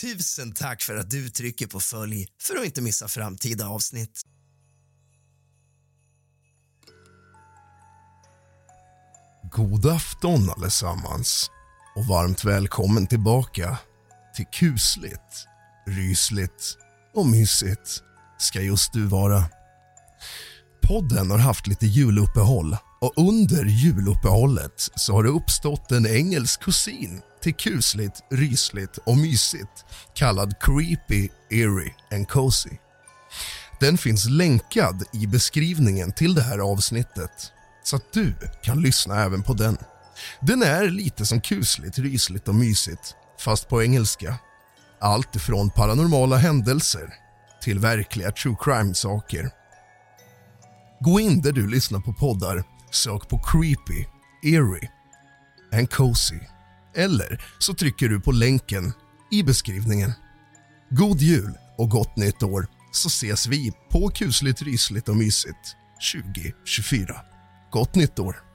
Tusen tack för att du trycker på följ för att inte missa framtida avsnitt. God afton allesammans och varmt välkommen tillbaka till kusligt, rysligt och mysigt ska just du vara. Podden har haft lite juluppehåll och under juluppehållet så har det uppstått en engelsk kusin till kusligt, rysligt och mysigt kallad Creepy, Eerie and Cozy. Den finns länkad i beskrivningen till det här avsnittet så att du kan lyssna även på den. Den är lite som kusligt, rysligt och mysigt, fast på engelska. Allt ifrån paranormala händelser till verkliga true crime-saker. Gå in där du lyssnar på poddar, sök på creepy, eerie and cozy. Eller så trycker du på länken i beskrivningen. God jul och gott nytt år så ses vi på kusligt, rysligt och mysigt 2024. Gott nytt år!